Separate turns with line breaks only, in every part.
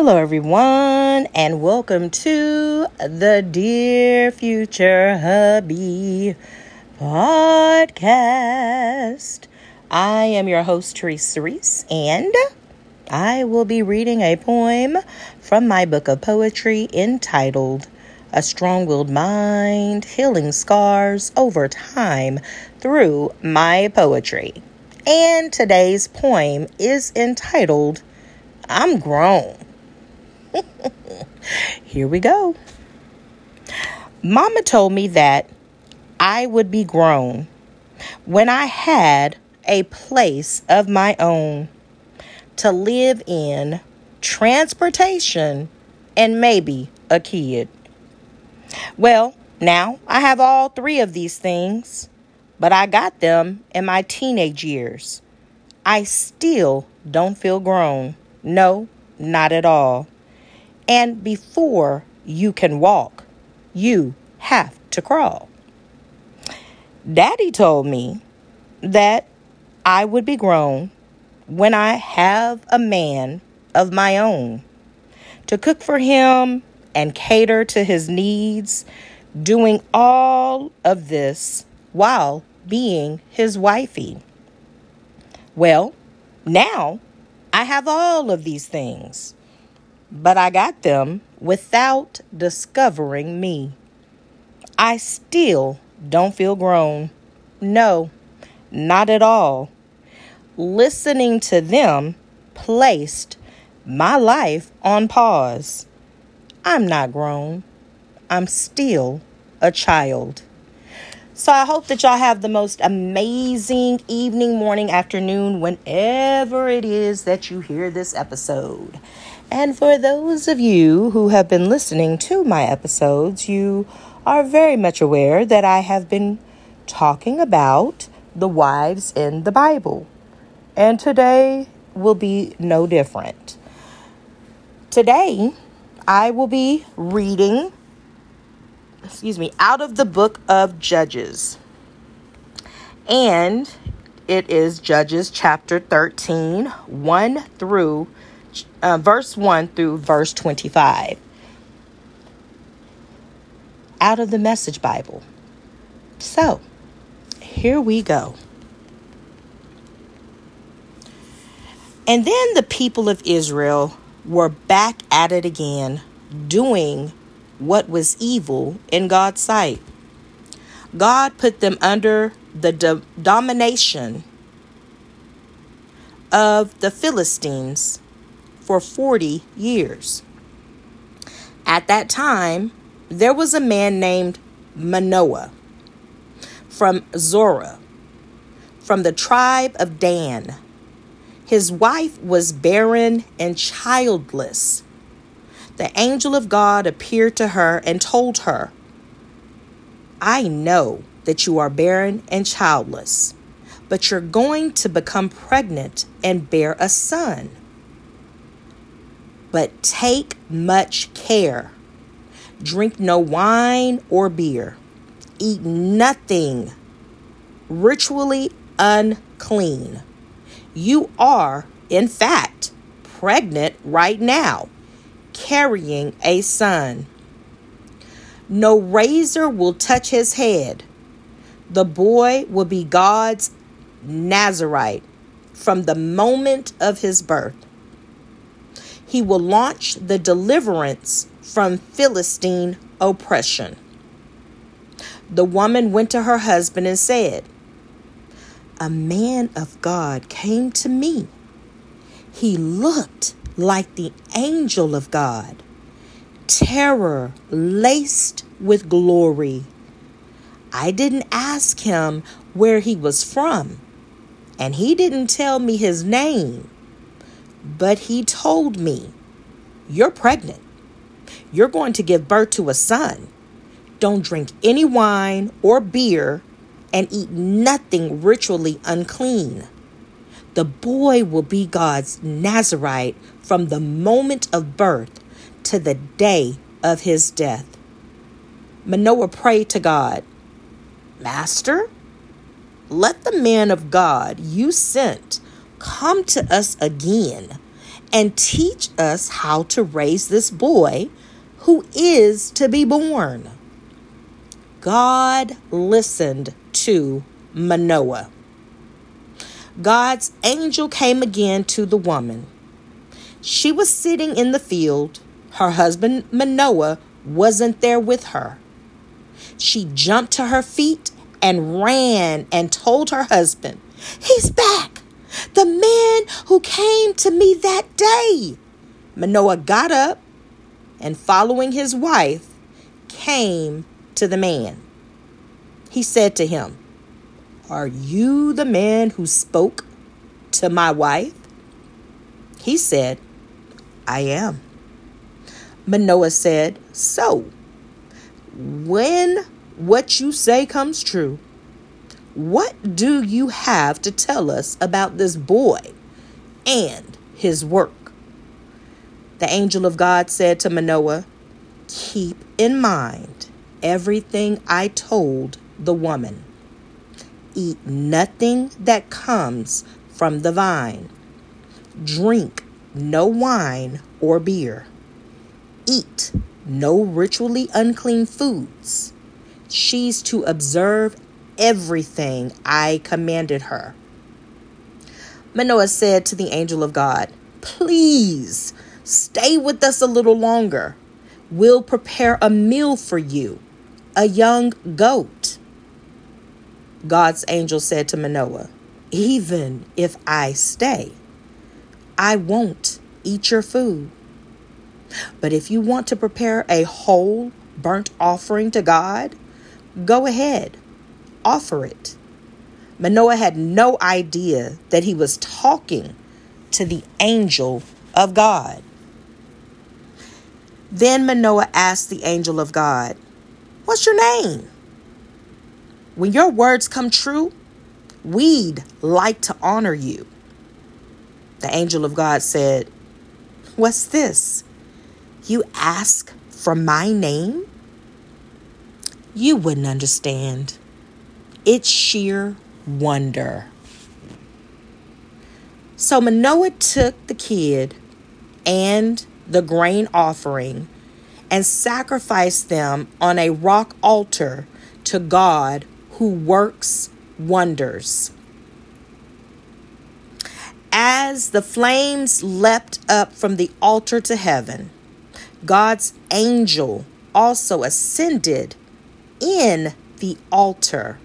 Hello, everyone, and welcome to the Dear Future Hubby podcast. I am your host, Teresa Cerise, and I will be reading a poem from my book of poetry entitled A Strong Willed Mind Healing Scars Over Time Through My Poetry. And today's poem is entitled I'm Grown. Here we go. Mama told me that I would be grown when I had a place of my own to live in, transportation, and maybe a kid. Well, now I have all three of these things, but I got them in my teenage years. I still don't feel grown. No, not at all. And before you can walk, you have to crawl. Daddy told me that I would be grown when I have a man of my own to cook for him and cater to his needs, doing all of this while being his wifey. Well, now I have all of these things, but I got them without discovering me. I still don't feel grown. No, not at all. Listening to them placed my life on pause. I'm not grown. I'm still a child. So I hope that y'all have the most amazing evening, morning, afternoon, whenever it is that you hear this episode. And for those of you who have been listening to my episodes, you are very much aware that I have been talking about the wives in the Bible. And today will be no different. Today, I will be reading, excuse me, out of the book of Judges. And it is Judges chapter 13, 1 through uh, verse 1 through verse 25 out of the Message Bible. So, here we go. And then the people of Israel were back at it again, doing what was evil in God's sight. God put them under the do- domination of the Philistines for 40 years. At that time, there was a man named Manoah from Zorah, from the tribe of Dan. His wife was barren and childless. The angel of God appeared to her and told her, I know that you are barren and childless, but you're going to become pregnant and bear a son. But take much care Drink no wine or beer. Eat nothing ritually unclean. You are, in fact, pregnant right now, carrying a son. No razor will touch his head. The boy will be God's Nazarite from the moment of his birth. He will launch the deliverance from Philistine oppression. The woman went to her husband and said, A man of God came to me. He looked like the angel of God, terror laced with glory. I didn't ask him where he was from, and he didn't tell me his name, but he told me, You're pregnant you're going to give birth to a son. Don't drink any wine or beer and eat nothing ritually unclean. The boy will be God's Nazarite from the moment of birth to the day of his death. Manoah prayed to God, Master, let the man of God you sent come to us again and teach us how to raise this boy who is to be born. God listened to Manoah. God's angel came again to the woman. She was sitting in the field. Her husband Manoah wasn't there with her. She jumped to her feet and ran and told her husband, He's back! The man who came to me that day. Manoah got up and, following his wife, came to the man. He said to him, Are you the man who spoke to my wife? He said, I am. Manoah said, So, when what you say comes true, what do you have to tell us about this boy and his work? The angel of God said to Manoah, Keep in mind everything I told the woman. Eat nothing that comes from the vine. Drink no wine or beer. Eat no ritually unclean foods. She's to observe everything I commanded her. Manoah said to the angel of God, Please stay with us a little longer. We'll prepare a meal for you, a young goat. God's angel said to Manoah, Even if I stay, I won't eat your food. But if you want to prepare a whole burnt offering to God, go ahead, offer it. Manoah had no idea that he was talking to the angel of God. Then Manoah asked the angel of God, What's your name? When your words come true, we'd like to honor you. The angel of God said, What's this? You ask for my name? You wouldn't understand. It's sheer wonder. So Manoah took the kid and the grain offering and sacrificed them on a rock altar to God who works wonders. As the flames leapt up from the altar to heaven, God's angel also ascended in the altar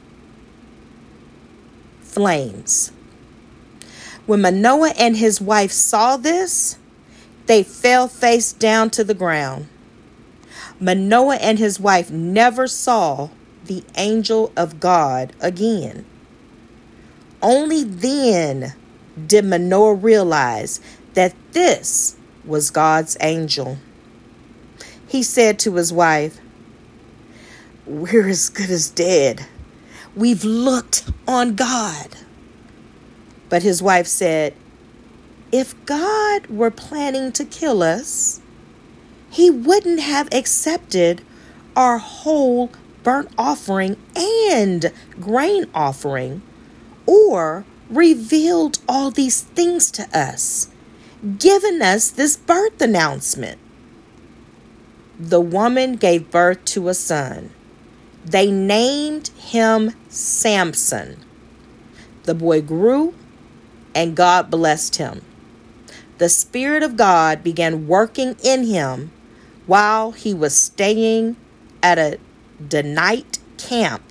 flames. When Manoah and his wife saw this, they fell face down to the ground. Manoah and his wife never saw the angel of God again. Only then did Manoah realize that this was God's angel. He said to his wife, We're as good as dead. We've looked on God. But his wife said, If God were planning to kill us, he wouldn't have accepted our whole burnt offering and grain offering, or revealed all these things to us, given us this birth announcement. The woman gave birth to a son. They named him Samson. The boy grew, and God blessed him. The Spirit of God began working in him while he was staying at a Danite camp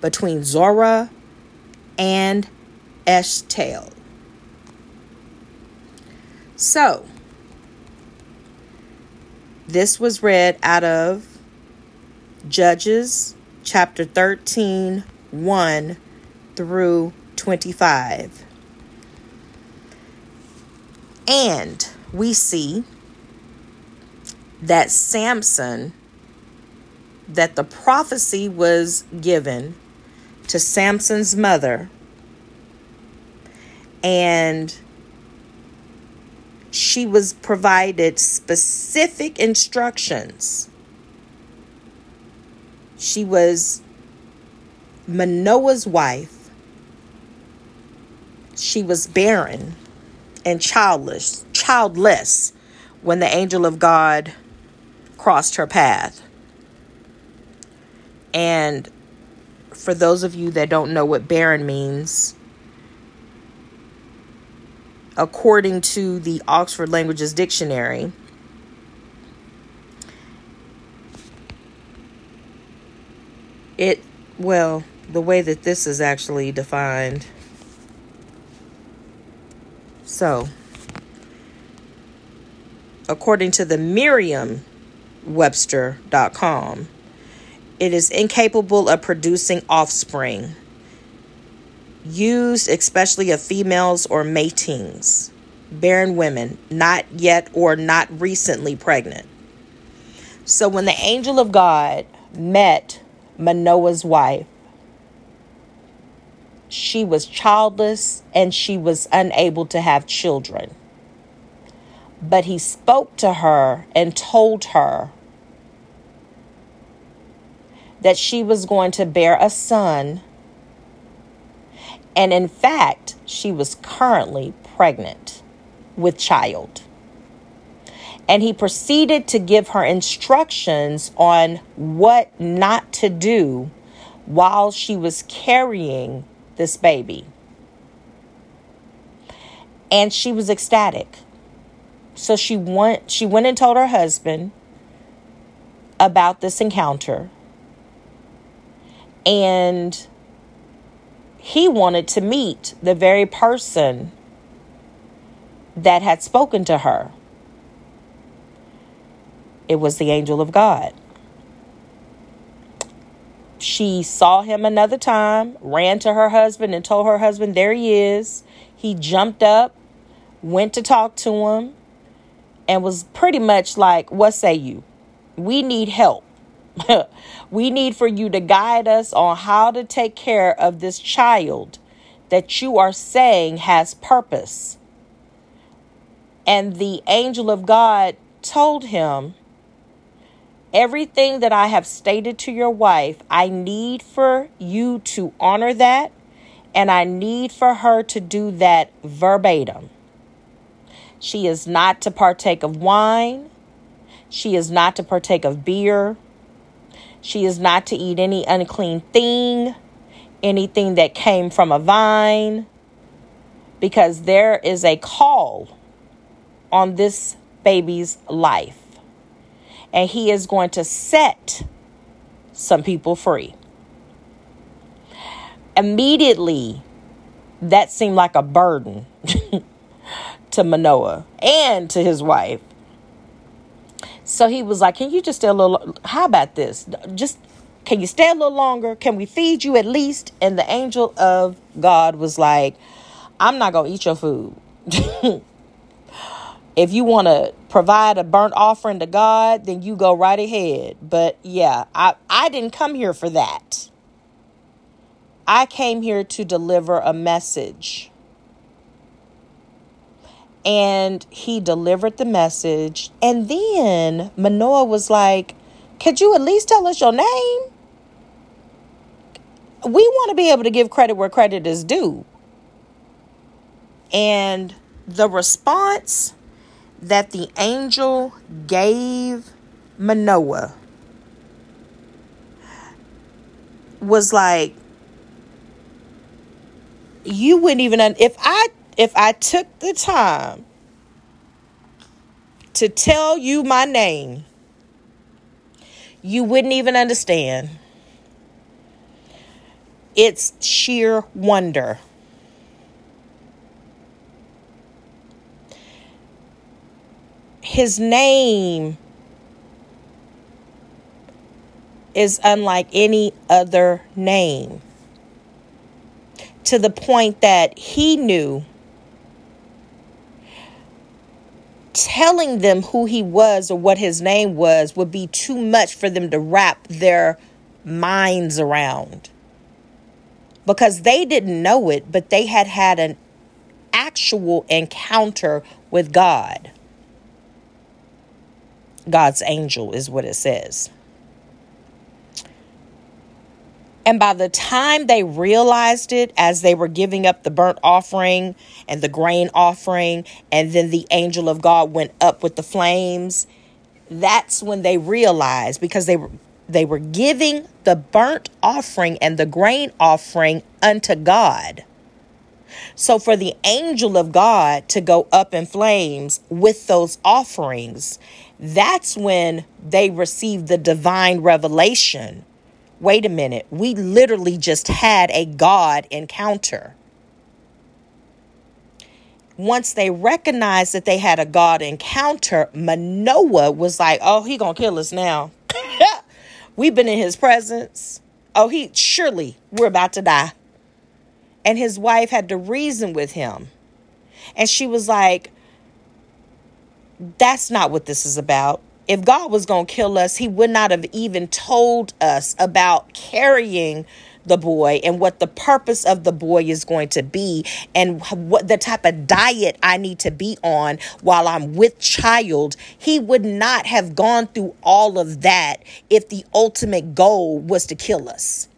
between Zorah and Eshtaol. So, this was read out of Judges chapter 13, 1 through 25. And we see that Samson that the prophecy was given to Samson's mother, and she was provided specific instructions. She was Manoah's wife. She was barren and childless, childless when the angel of God crossed her path. And for those of you that don't know what barren means, according to the Oxford Languages Dictionary, it, well, the way that this is actually defined. So, according to the Merriam Webster.com, it is incapable of producing offspring, used especially of females or matings, barren women, not yet or not recently pregnant. So when the angel of God met Manoah's wife, she was childless and she was unable to have children. But he spoke to her and told her that she was going to bear a son. And in fact, she was currently pregnant with child. And he proceeded to give her instructions on what not to do while she was carrying this baby. And she was ecstatic. So she went she went and told her husband about this encounter. And he wanted to meet the very person that had spoken to her. It was the angel of God. She saw him another time, ran to her husband and told her husband, There he is. He jumped up, went to talk to him, and was pretty much like, What say you? We need help. we need for you to guide us on how to take care of this child that you are saying has purpose. And the angel of God told him, Everything that I have stated to your wife, I need for you to honor that, and I need for her to do that verbatim. She is not to partake of wine. She is not to partake of beer. She is not to eat any unclean thing, anything that came from a vine, because there is a call on this baby's life. And he is going to set some people free. Immediately, that seemed like a burden to Manoah and to his wife. So he was like, Can you just stay a little? How about this? Just can you stay a little longer? Can we feed you at least? And the angel of God was like, I'm not going to eat your food. if you want to provide a burnt offering to God, then you go right ahead. But yeah, I, I didn't come here for that. I came here to deliver a message and he delivered the message. And then Manoah was like, Could you at least tell us your name? We want to be able to give credit where credit is due. And the response that the angel gave Manoah was like, you wouldn't even, if I if I took the time to tell you my name, you wouldn't even understand. It's sheer wonder. His name is unlike any other name to the point that he knew telling them who he was or what his name was would be too much for them to wrap their minds around. Because they didn't know it, but they had had an actual encounter with God. God's angel is what it says. And by the time they realized it, as they were giving up the burnt offering and the grain offering, and then the angel of God went up with the flames, that's when they realized because they were they were giving the burnt offering and the grain offering unto God. So for the angel of God to go up in flames with those offerings, that's when they received the divine revelation. Wait a minute, we literally just had a God encounter. Once they recognized that they had a God encounter, Manoah was like, "Oh, he going to kill us now." We've been in his presence. Oh, he surely we're about to die. And his wife had to reason with him. And she was like, That's not what this is about. If God was going to kill us, he would not have even told us about carrying the boy and what the purpose of the boy is going to be and what the type of diet I need to be on while I'm with child. He would not have gone through all of that if the ultimate goal was to kill us.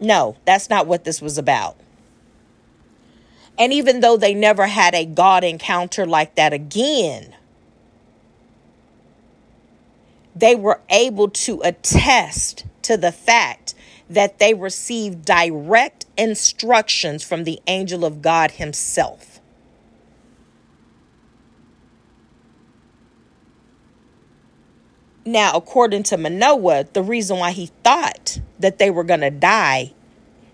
No, that's not what this was about. And even though they never had a God encounter like that again, they were able to attest to the fact that they received direct instructions from the angel of God himself. Now, according to Manoah, the reason why he thought that they were going to die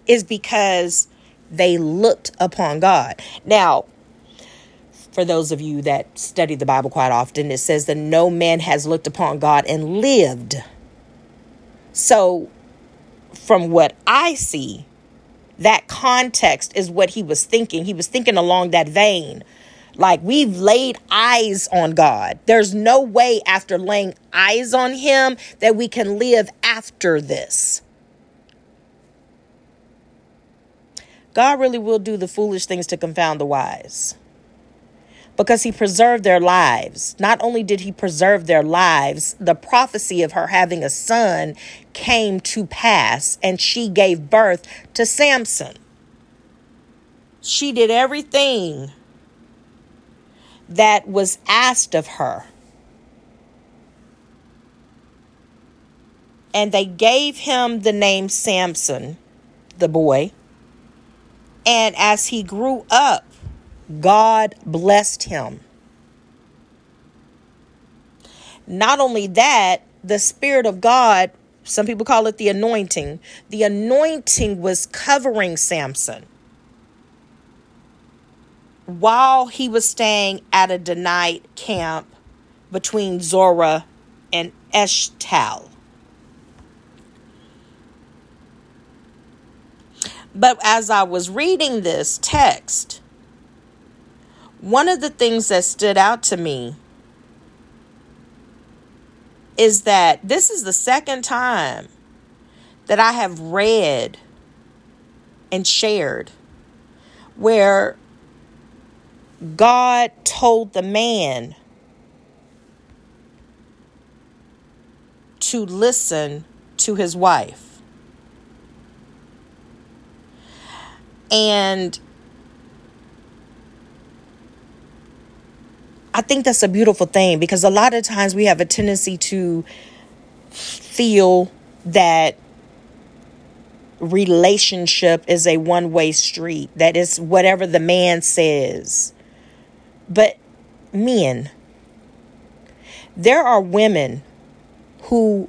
is because they looked upon God. Now, for those of you that study the Bible quite often, it says that no man has looked upon God and lived. So from what I see, that context is what he was thinking. He was thinking along that vein. Like we've laid eyes on God. There's no way after laying eyes on him that we can live after this. God really will do the foolish things to confound the wise because he preserved their lives. Not only did he preserve their lives, the prophecy of her having a son came to pass, and she gave birth to Samson. She did everything that was asked of her. And they gave him the name Samson, the boy. And as he grew up, God blessed him. Not only that, the Spirit of God, some people call it the anointing, the anointing was covering Samson while he was staying at a Danite camp between Zorah and Eshtal. But as I was reading this text, one of the things that stood out to me is that this is the second time that I have read and shared where God told the man to listen to his wife. And I think that's a beautiful thing because a lot of times we have a tendency to feel that relationship is a one way street, that is whatever the man says. But men, there are women who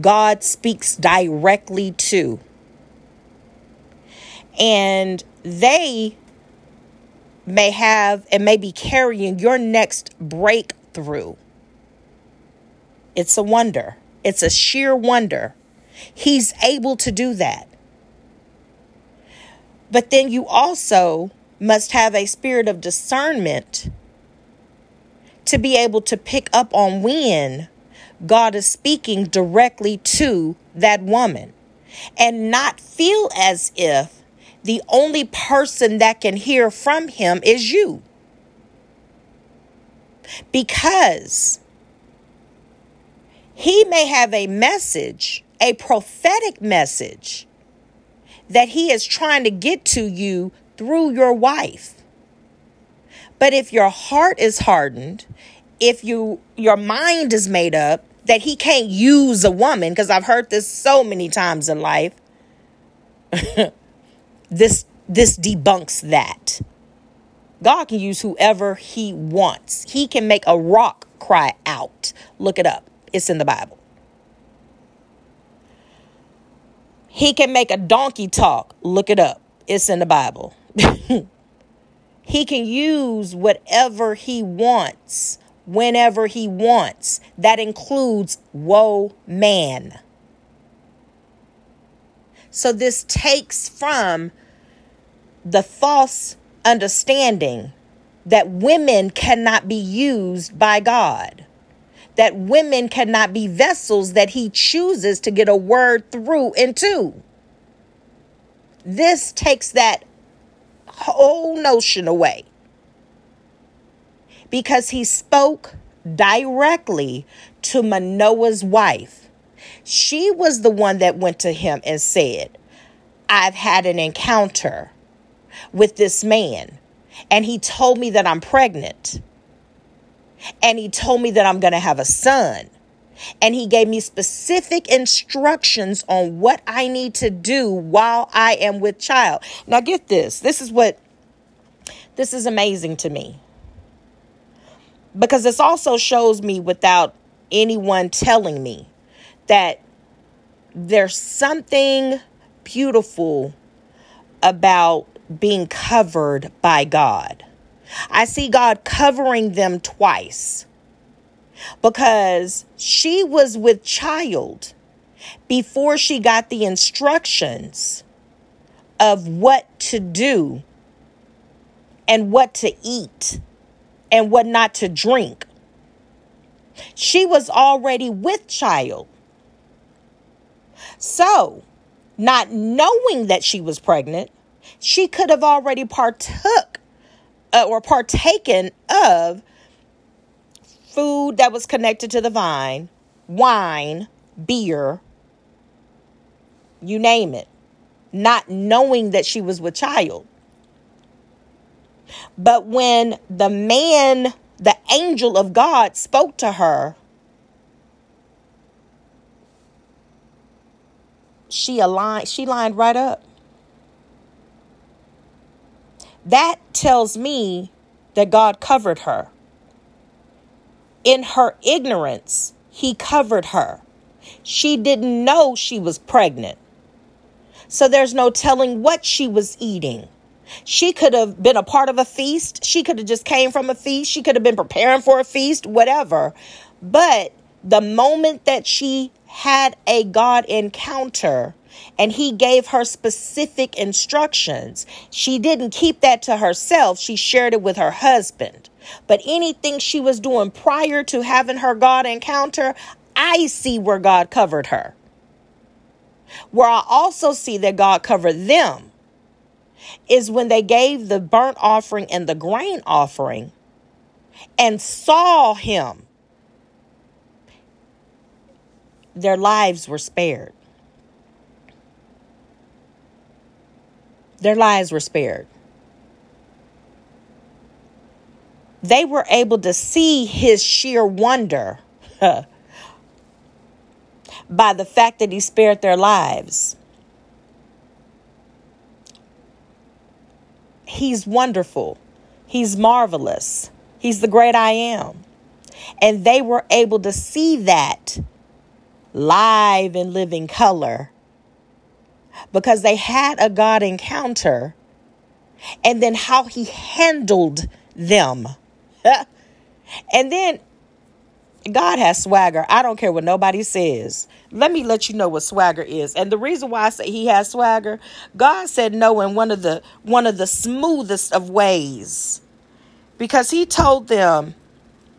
God speaks directly to, and they may have and may be carrying your next breakthrough. It's a wonder. It's a sheer wonder. He's able to do that. But then you also must have a spirit of discernment to be able to pick up on when God is speaking directly to that woman and not feel as if the only person that can hear from him is you. Because he may have a message, a prophetic message that he is trying to get to you through your wife. But if your heart is hardened, if you your mind is made up that he can't use a woman because I've heard this so many times in life, this this debunks that. God can use whoever he wants. He can make a rock cry out. Look it up. It's in the Bible. He can make a donkey talk. Look it up. It's in the Bible. he can use whatever he wants whenever he wants. That includes woe man. So this takes from the false understanding that women cannot be used by God, that women cannot be vessels that He chooses to get a word through into. This takes that whole notion away because He spoke directly to Manoah's wife. She was the one that went to him and said, I've had an encounter with this man. And he told me that I'm pregnant. And he told me that I'm going to have a son. And he gave me specific instructions on what I need to do while I am with child. Now, get this. This is what, this is amazing to me. Because this also shows me without anyone telling me that there's something beautiful about being covered by God. I see God covering them twice because she was with child before she got the instructions of what to do and what to eat and what not to drink. She was already with child. So, not knowing that she was pregnant, she could have already partook uh, or partaken of food that was connected to the vine, wine, beer, you name it, not knowing that she was with child. But when the man, the angel of God, spoke to her, she aligned, she lined right up. That tells me that God covered her. In her ignorance, He covered her. She didn't know she was pregnant. So there's no telling what she was eating. She could have been a part of a feast. She could have just came from a feast. She could have been preparing for a feast, whatever. But the moment that she had a God encounter, and he gave her specific instructions. She didn't keep that to herself, she shared it with her husband. But anything she was doing prior to having her God encounter, I see where God covered her. Where I also see that God covered them is when they gave the burnt offering and the grain offering and saw him. Their lives were spared. Their lives were spared. They were able to see his sheer wonder by the fact that he spared their lives. He's wonderful. He's marvelous. He's the great I am. And they were able to see that live in living color because they had a God encounter and then how he handled them. and then God has swagger. I don't care what nobody says. Let me let you know what swagger is. And the reason why I say he has swagger, God said no in one of the one of the smoothest of ways. Because he told them,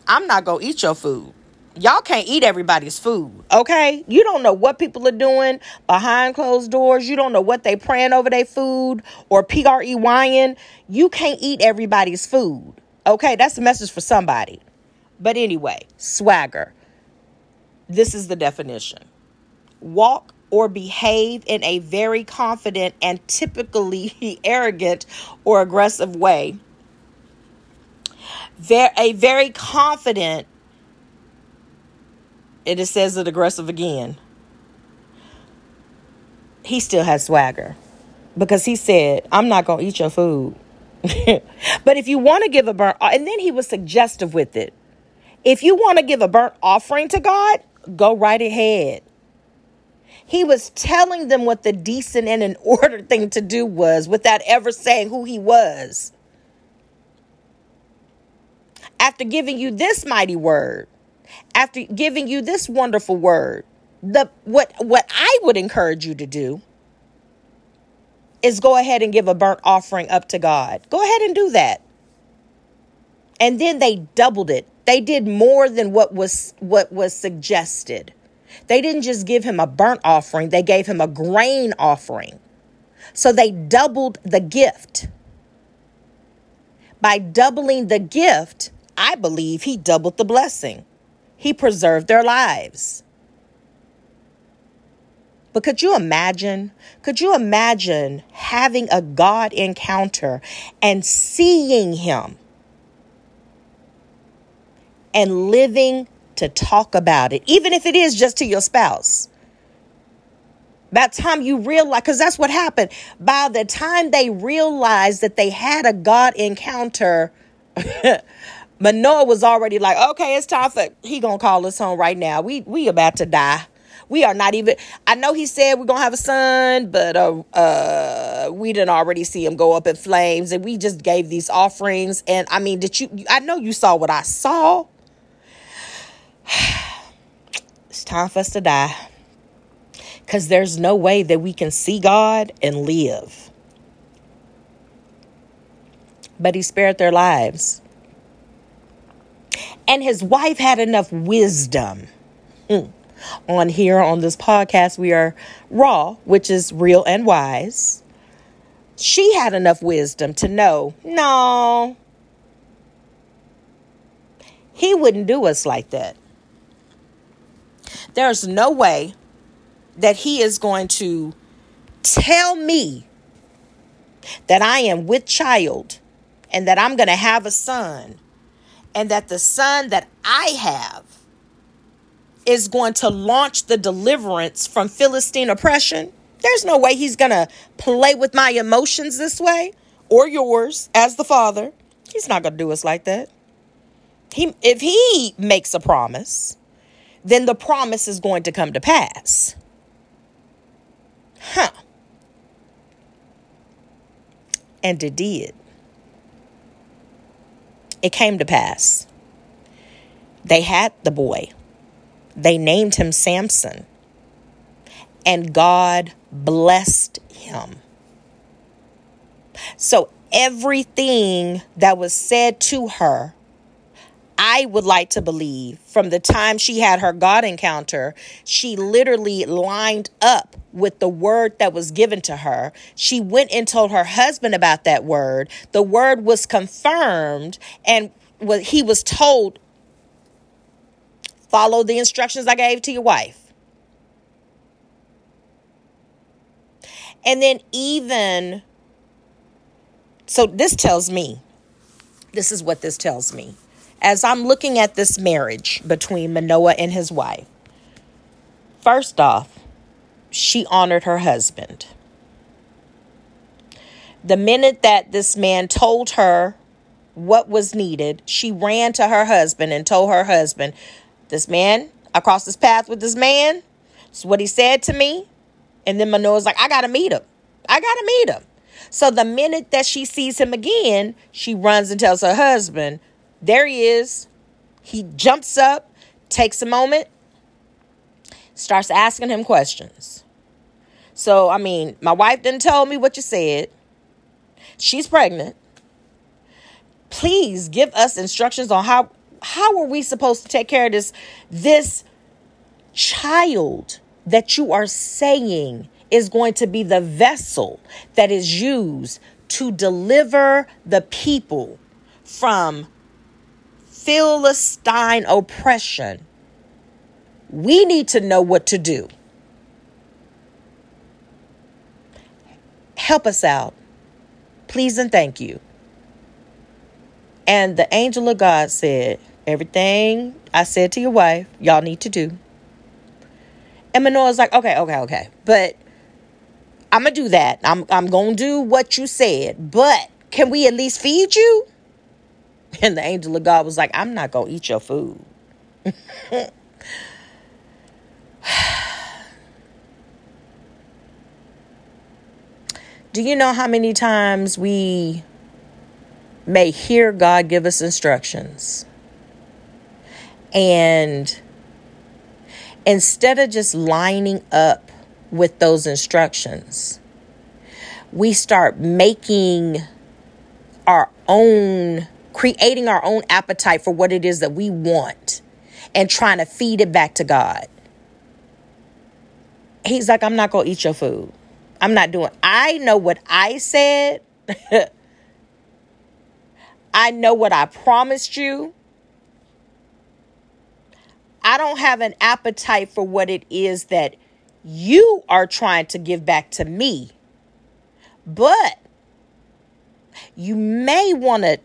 I'm not going to eat your food y'all can't eat everybody's food, okay? You don't know what people are doing behind closed doors. You don't know what they praying over their food or P R Y You can't eat everybody's food, okay? That's a message for somebody. But anyway, swagger. This is the definition walk or behave in a very confident and typically arrogant or aggressive way. a very confident, and it says it aggressive again. He still has swagger because he said, I'm not going to eat your food. but if you want to give a burnt, and then he was suggestive with it. If you want to give a burnt offering to God, go right ahead. He was telling them what the decent and in order thing to do was without ever saying who he was. After giving you this mighty word, after giving you this wonderful word, the what what I would encourage you to do is go ahead and give a burnt offering up to God. Go ahead and do that. And then they doubled it. They did more than what was what was suggested. They didn't just give him a burnt offering, they gave him a grain offering. So they doubled the gift. By doubling the gift, I believe he doubled the blessing. He preserved their lives. But could you imagine? Could you imagine having a God encounter and seeing Him and living to talk about it, even if it is just to your spouse? By the time you realize, because that's what happened. By the time they realized that they had a God encounter, Manoah was already like, okay, it's time for he gonna call us home right now. We we about to die. We are not even. I know he said we're gonna have a son, but uh, uh, we didn't already see him go up in flames, and we just gave these offerings. And I mean, did you? I know you saw what I saw. it's time for us to die, because there's no way that we can see God and live. But he spared their lives. And his wife had enough wisdom. Mm on here on this podcast. We are raw, which is real and wise. She had enough wisdom to know no, he wouldn't do us like that. There's no way that he is going to tell me that I am with child and that I'm going to have a son and that the son that I have is going to launch the deliverance from Philistine oppression. There's no way he's going to play with my emotions this way or yours as the father. He's not going to do us like that. He if he makes a promise, then the promise is going to come to pass. Huh. And it did. It came to pass. They had the boy. They named him Samson. And God blessed him. So everything that was said to her, I would like to believe from the time she had her God encounter, she literally lined up with the word that was given to her. She went and told her husband about that word. The word was confirmed and he was told Follow the instructions I gave to your wife. And then, even so, this tells me this is what this tells me. As I'm looking at this marriage between Manoah and his wife, first off, she honored her husband. The minute that this man told her what was needed, she ran to her husband and told her husband, this man, I crossed this path with this man. It's what he said to me. And then Manoah's like, I gotta meet him. I gotta meet him. So the minute that she sees him again, she runs and tells her husband, There he is. He jumps up, takes a moment, starts asking him questions. So, I mean, my wife didn't tell me what you said. She's pregnant. Please give us instructions on how how are we supposed to take care of this this child that you are saying is going to be the vessel that is used to deliver the people from Philistine oppression. We need to know what to do. help us out. Please and thank you. And the angel of God said, Everything I said to your wife, y'all need to do. And Manoah's like, okay, okay, okay. But I'm gonna do that. I'm I'm gonna do what you said. But can we at least feed you? And the angel of God was like, I'm not gonna eat your food. do you know how many times we may hear God give us instructions? And instead of just lining up with those instructions, we start making our own, creating our own appetite for what it is that we want and trying to feed it back to God. He's like, I'm not going to eat your food. I'm not doing. I know what I said. I know what I promised you. I don't have an appetite for what it is that you are trying to give back to me. But you may want to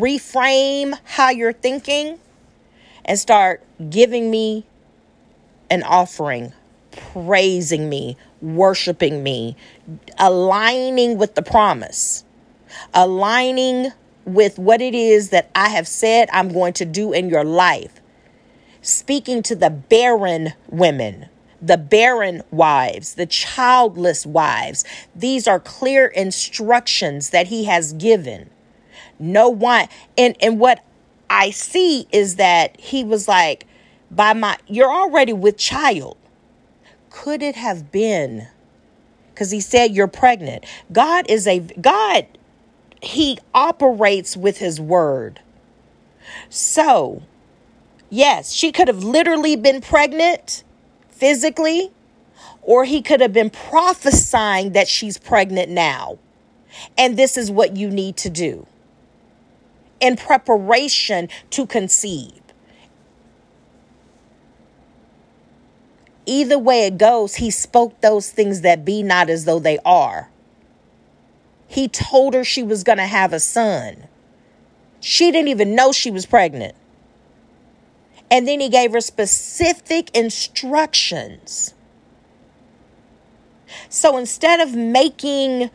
reframe how you're thinking and start giving me an offering, praising me, worshiping me, aligning with the promise, aligning with what it is that I have said I'm going to do in your life speaking to the barren women, the barren wives, the childless wives. These are clear instructions that he has given. No one, and, and what I see is that he was like, by my, you're already with child. Could it have been? Because he said you're pregnant. God is a, God, he operates with his word. So Yes, she could have literally been pregnant physically, or he could have been prophesying that she's pregnant now. And this is what you need to do in preparation to conceive. Either way it goes, he spoke those things that be not as though they are. He told her she was going to have a son. She didn't even know she was pregnant. And then he gave her specific instructions. So instead of making,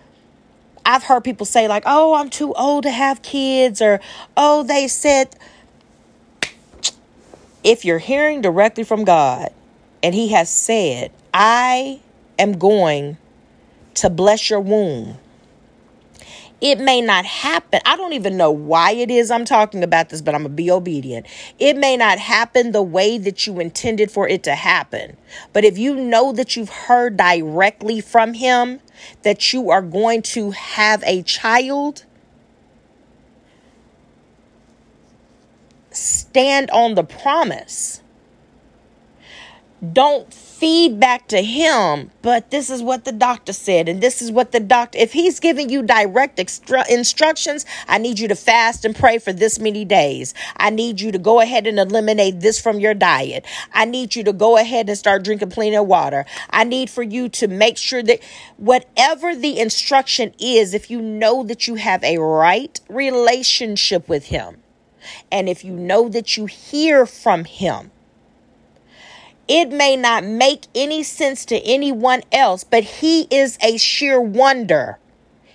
I've heard people say, like, oh, I'm too old to have kids, or oh, they said, if you're hearing directly from God and He has said, I am going to bless your womb it may not happen. I don't even know why it is I'm talking about this, but I'm going to be obedient. It may not happen the way that you intended for it to happen. But if you know that you've heard directly from Him that you are going to have a child, stand on the promise. Don't feed back to him, but this is what the doctor said, and this is what the doctor, if he's giving you direct instructions, I need you to fast and pray for this many days. I need you to go ahead and eliminate this from your diet. I need you to go ahead and start drinking plenty of water. I need for you to make sure that whatever the instruction is, if you know that you have a right relationship with him, and if you know that you hear from him, it may not make any sense to anyone else, but He is a sheer wonder.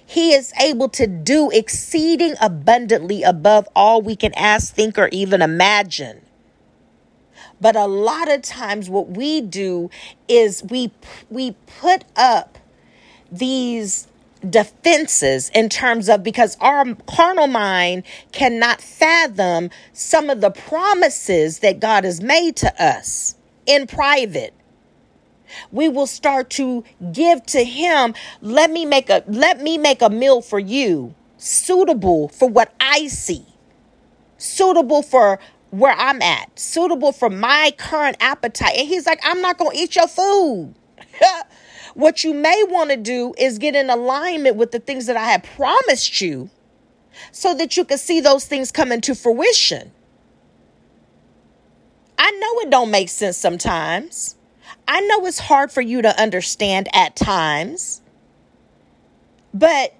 He is able to do exceeding abundantly above all we can ask, think, or even imagine. But a lot of times, what we do is we we put up these defenses in terms of because our carnal mind cannot fathom some of the promises that God has made to us in private. We will start to give to him. Let me make a let me make a meal for you suitable for what i see suitable for where i'm at suitable for my current appetite. And he's like i'm not going to eat your food. What you may want to do is get in alignment with the things that i have promised you so that you can see those things come into fruition I know it don't make sense sometimes. I know it's hard for you to understand at times. But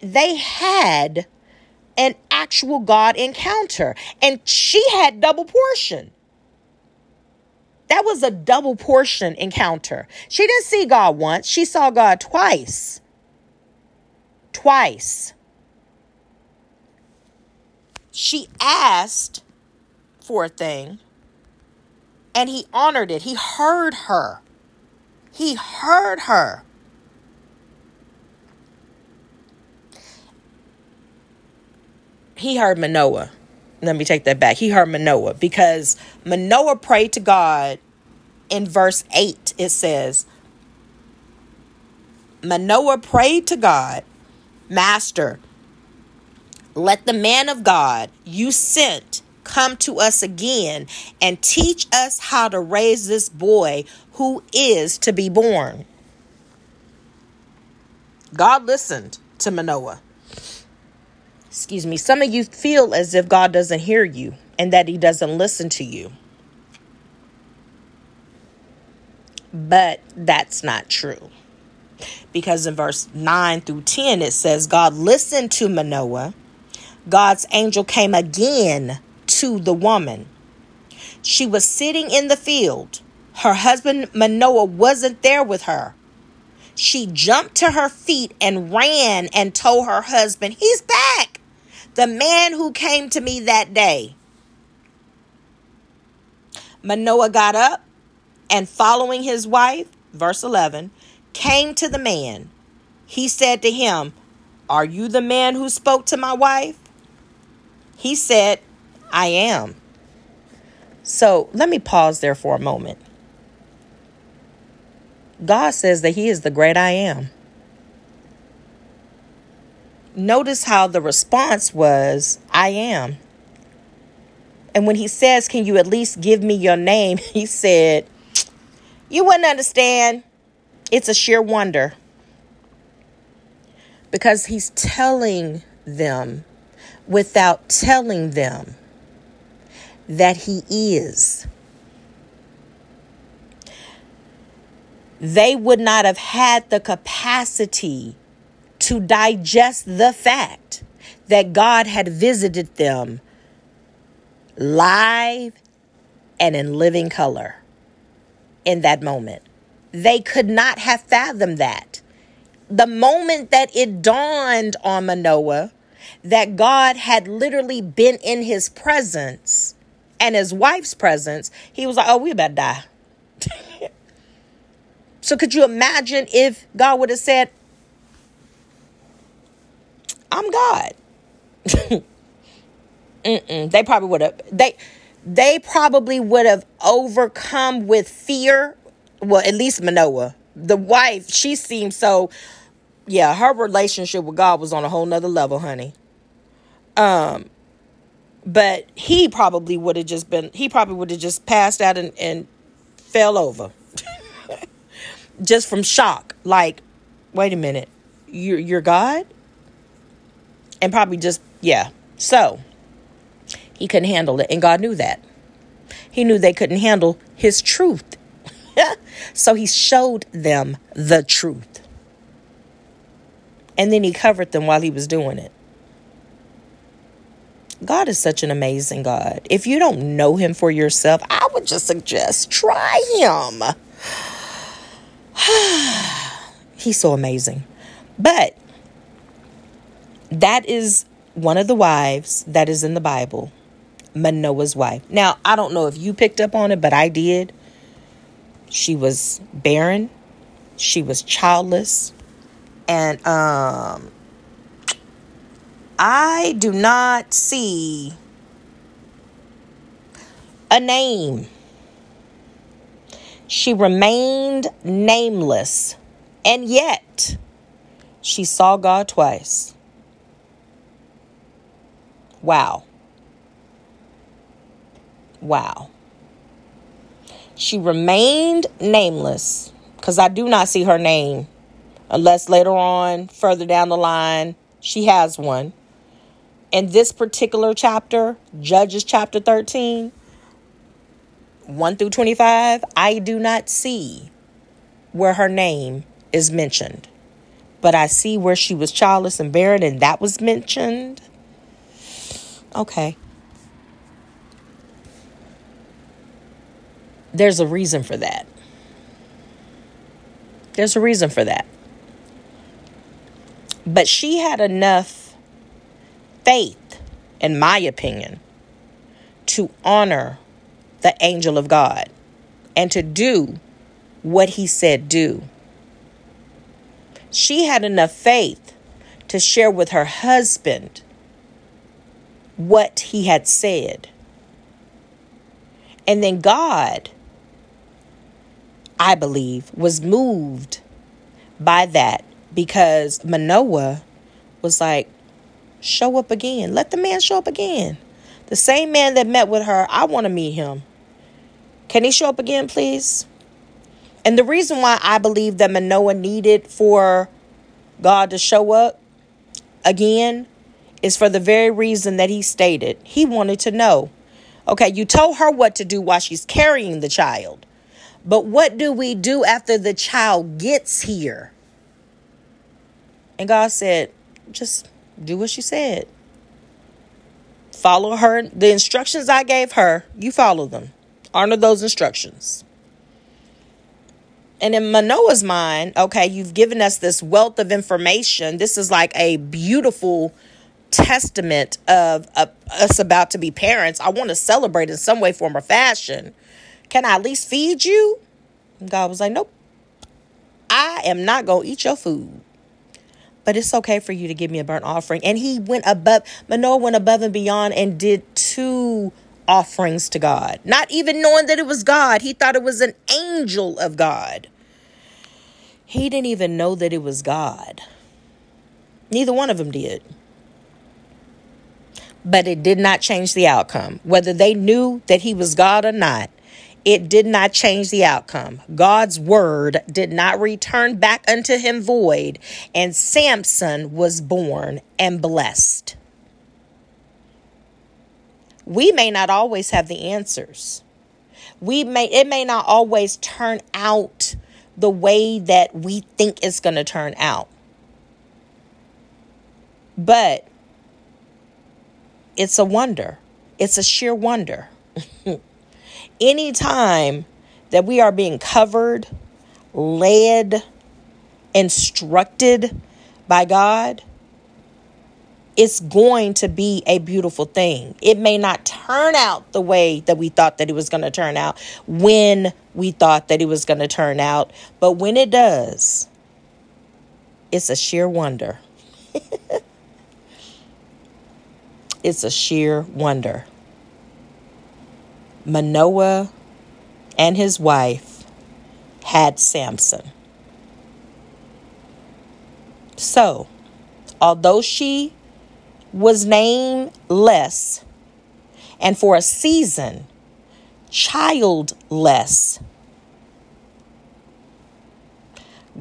they had an actual God encounter, and she had double portion. That was a double portion encounter. She didn't see God once, she saw God twice. Twice. She asked for a thing, and he honored it. He heard her. He heard her. He heard Manoah. Let me take that back. He heard Manoah because Manoah prayed to God in verse 8. It says, Manoah prayed to God, Master, let the man of God you sent come to us again and teach us how to raise this boy who is to be born. God listened to Manoah. Excuse me. Some of you feel as if God doesn't hear you and that he doesn't listen to you. But that's not true. Because in verse 9 through 10, it says, God listened to Manoah. God's angel came again to the woman. She was sitting in the field. Her husband Manoah wasn't there with her. She jumped to her feet and ran and told her husband, He's back. The man who came to me that day. Manoah got up and following his wife, verse 11, came to the man. He said to him, Are you the man who spoke to my wife? He said, I am. So let me pause there for a moment. God says that He is the great I am. Notice how the response was, I am. And when He says, Can you at least give me your name? He said, You wouldn't understand. It's a sheer wonder. Because He's telling them without telling them that He is. They would not have had the capacity to digest the fact that God had visited them live and in living color in that moment. They could not have fathomed that. The moment that it dawned on Manoah that God had literally been in his presence and his wife's presence, he was like, oh, we about to die. so could you imagine if God would have said, I'm God? they probably would have they they probably would have overcome with fear. Well, at least Manoah. The wife, she seemed so yeah, her relationship with God was on a whole nother level, honey. Um, but he probably would have just been, he probably would have just passed out and, and fell over just from shock. Like, wait a minute, you're, you're God? And probably just, yeah. So he couldn't handle it. And God knew that. He knew they couldn't handle his truth. so he showed them the truth. And then he covered them while he was doing it. God is such an amazing God. If you don't know him for yourself, I would just suggest try him. He's so amazing. But that is one of the wives that is in the Bible, Manoah's wife. Now, I don't know if you picked up on it, but I did. She was barren, she was childless, and um I do not see a name. She remained nameless, and yet she saw God twice. Wow. Wow. She remained nameless because I do not see her name unless later on, further down the line, she has one in this particular chapter, Judges chapter 13, 1 through 25, I do not see where her name is mentioned. but I see where she was childless and barren, and that was mentioned. Okay. There's a reason for that. There's a reason for that. But she had enough faith, in my opinion, to honor the angel of God and to do what he said do. She had enough faith to share with her husband what he had said. And then God, I believe, was moved by that because Manoah was like, show up again. Let the man show up again. The same man that met with her, I want to meet him. Can he show up again, please? And the reason why I believe that Manoah needed for God to show up again is for the very reason that he stated. He wanted to know. Okay, you told her what to do while she's carrying the child. But what do we do after the child gets here? And God said, just do what she said. Follow her. The instructions I gave her, you follow them. Honor those instructions. And in Manoah's mind, okay, you've given us this wealth of information. This is like a beautiful testament of uh, us about to be parents. I want to celebrate in some way, form, or fashion. Can I at least feed you? God was like, Nope. I am not going to eat your food. But it's okay for you to give me a burnt offering. And he went above, Manoah went above and beyond and did two offerings to God, not even knowing that it was God. He thought it was an angel of God. He didn't even know that it was God. Neither one of them did. But it did not change the outcome. Whether they knew that he was God or not, it did not change the outcome. God's word did not return back unto him void, and Samson was born and blessed. We may not always have the answers. We may it may not always turn out the way that we think it's going to turn out. But it's a wonder. It's a sheer wonder. Anytime that we are being covered, led, instructed by God, it's going to be a beautiful thing. It may not turn out the way that we thought that it was going to turn out when we thought that it was going to turn out, but when it does, it's a sheer wonder. it's a sheer wonder. Manoah and his wife had Samson. So, although she was nameless and for a season childless.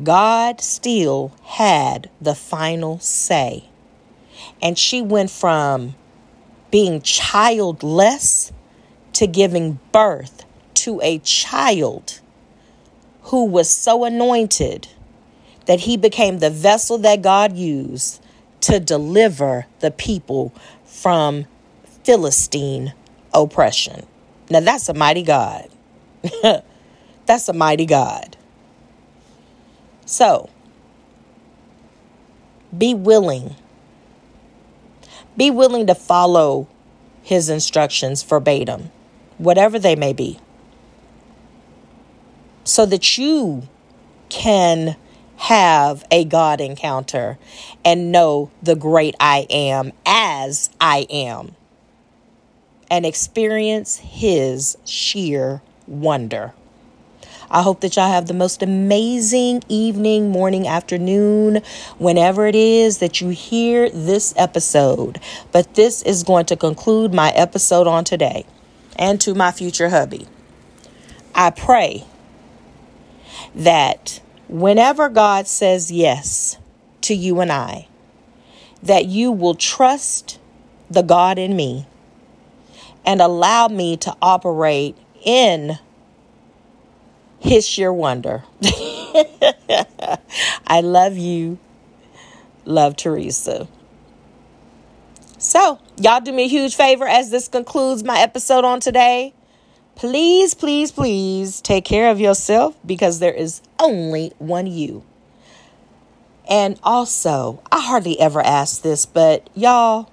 God still had the final say. And she went from being childless to giving birth to a child who was so anointed that he became the vessel that God used to deliver the people from Philistine oppression. Now, that's a mighty God. that's a mighty God. So, be willing. Be willing to follow his instructions verbatim, whatever they may be, so that you can have a God encounter and know the great I am as I am and experience His sheer wonder. I hope that y'all have the most amazing evening, morning, afternoon, whenever it is that you hear this episode. But this is going to conclude my episode on today and to my future hubby. I pray that whenever God says yes to you and I, that you will trust the God in me and allow me to operate in his sheer wonder. I love you. Love Teresa. So, y'all do me a huge favor as this concludes my episode on today. Please, please, please take care of yourself because there is only one you. And also, I hardly ever ask this, but y'all,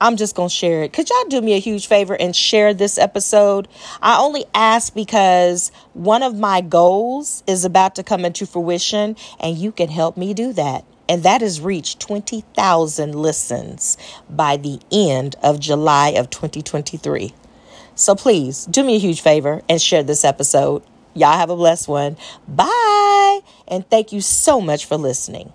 I'm just going to share it. Could y'all do me a huge favor and share this episode? I only ask because one of my goals is about to come into fruition, and you can help me do that. And that has reached 20,000 listens by the end of July of 2023. So please do me a huge favor and share this episode. Y'all have a blessed one. Bye. And thank you so much for listening.